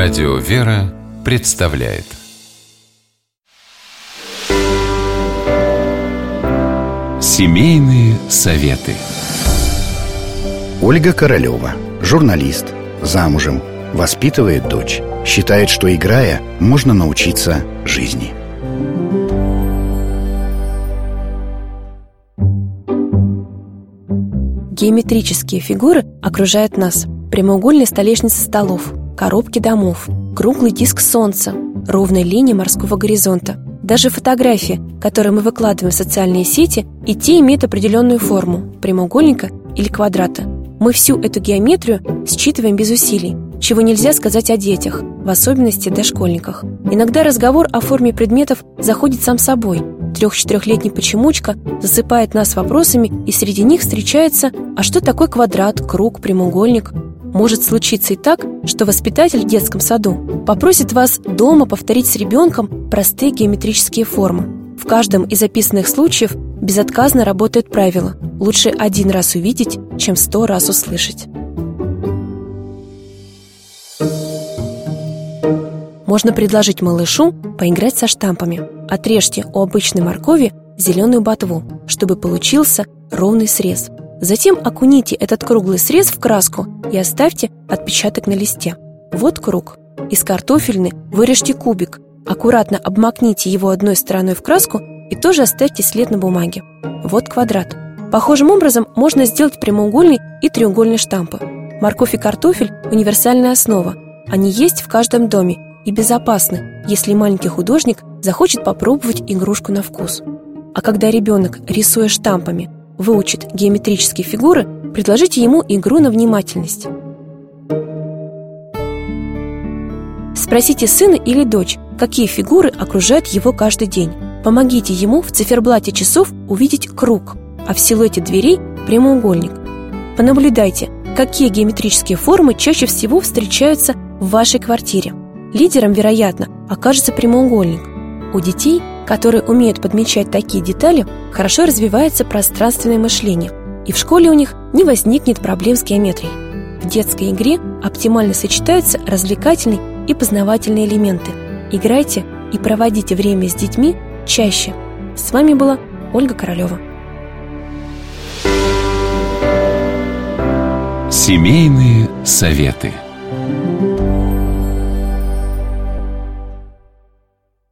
Радио «Вера» представляет. Семейные советы. Ольга Королева, журналист, замужем, воспитывает дочь Считает, что играя, можно научиться жизни. Геометрические фигуры окружают нас. Прямоугольные столешницы столов, коробки домов, круглый диск солнца, ровные линии морского горизонта. Даже фотографии, которые мы выкладываем в социальные сети, и те имеют определенную форму – прямоугольника или квадрата. Мы всю эту геометрию считываем без усилий, чего нельзя сказать о детях, в особенности дошкольниках. Иногда разговор о форме предметов заходит сам собой. Трех-четырехлетний почемучка засыпает нас вопросами, и среди них встречается «А что такое квадрат, круг, прямоугольник?» Может случиться и так, что воспитатель в детском саду попросит вас дома повторить с ребенком простые геометрические формы. В каждом из описанных случаев безотказно работает правило «лучше один раз увидеть, чем сто раз услышать». Можно предложить малышу поиграть со штампами. Отрежьте у обычной моркови зеленую ботву, чтобы получился ровный срез – Затем окуните этот круглый срез в краску и оставьте отпечаток на листе. Вот круг. Из картофельны вырежьте кубик, аккуратно обмакните его одной стороной в краску и тоже оставьте след на бумаге. Вот квадрат. Похожим образом можно сделать прямоугольный и треугольный штампы. Морковь и картофель – универсальная основа. Они есть в каждом доме и безопасны, если маленький художник захочет попробовать игрушку на вкус. А когда ребенок, рисуя штампами, выучит геометрические фигуры, предложите ему игру на внимательность. Спросите сына или дочь, какие фигуры окружают его каждый день. Помогите ему в циферблате часов увидеть круг, а в силуэте дверей – прямоугольник. Понаблюдайте, какие геометрические формы чаще всего встречаются в вашей квартире. Лидером, вероятно, окажется прямоугольник. У детей – которые умеют подмечать такие детали, хорошо развивается пространственное мышление, и в школе у них не возникнет проблем с геометрией. В детской игре оптимально сочетаются развлекательные и познавательные элементы. Играйте и проводите время с детьми чаще. С вами была Ольга Королева. Семейные советы.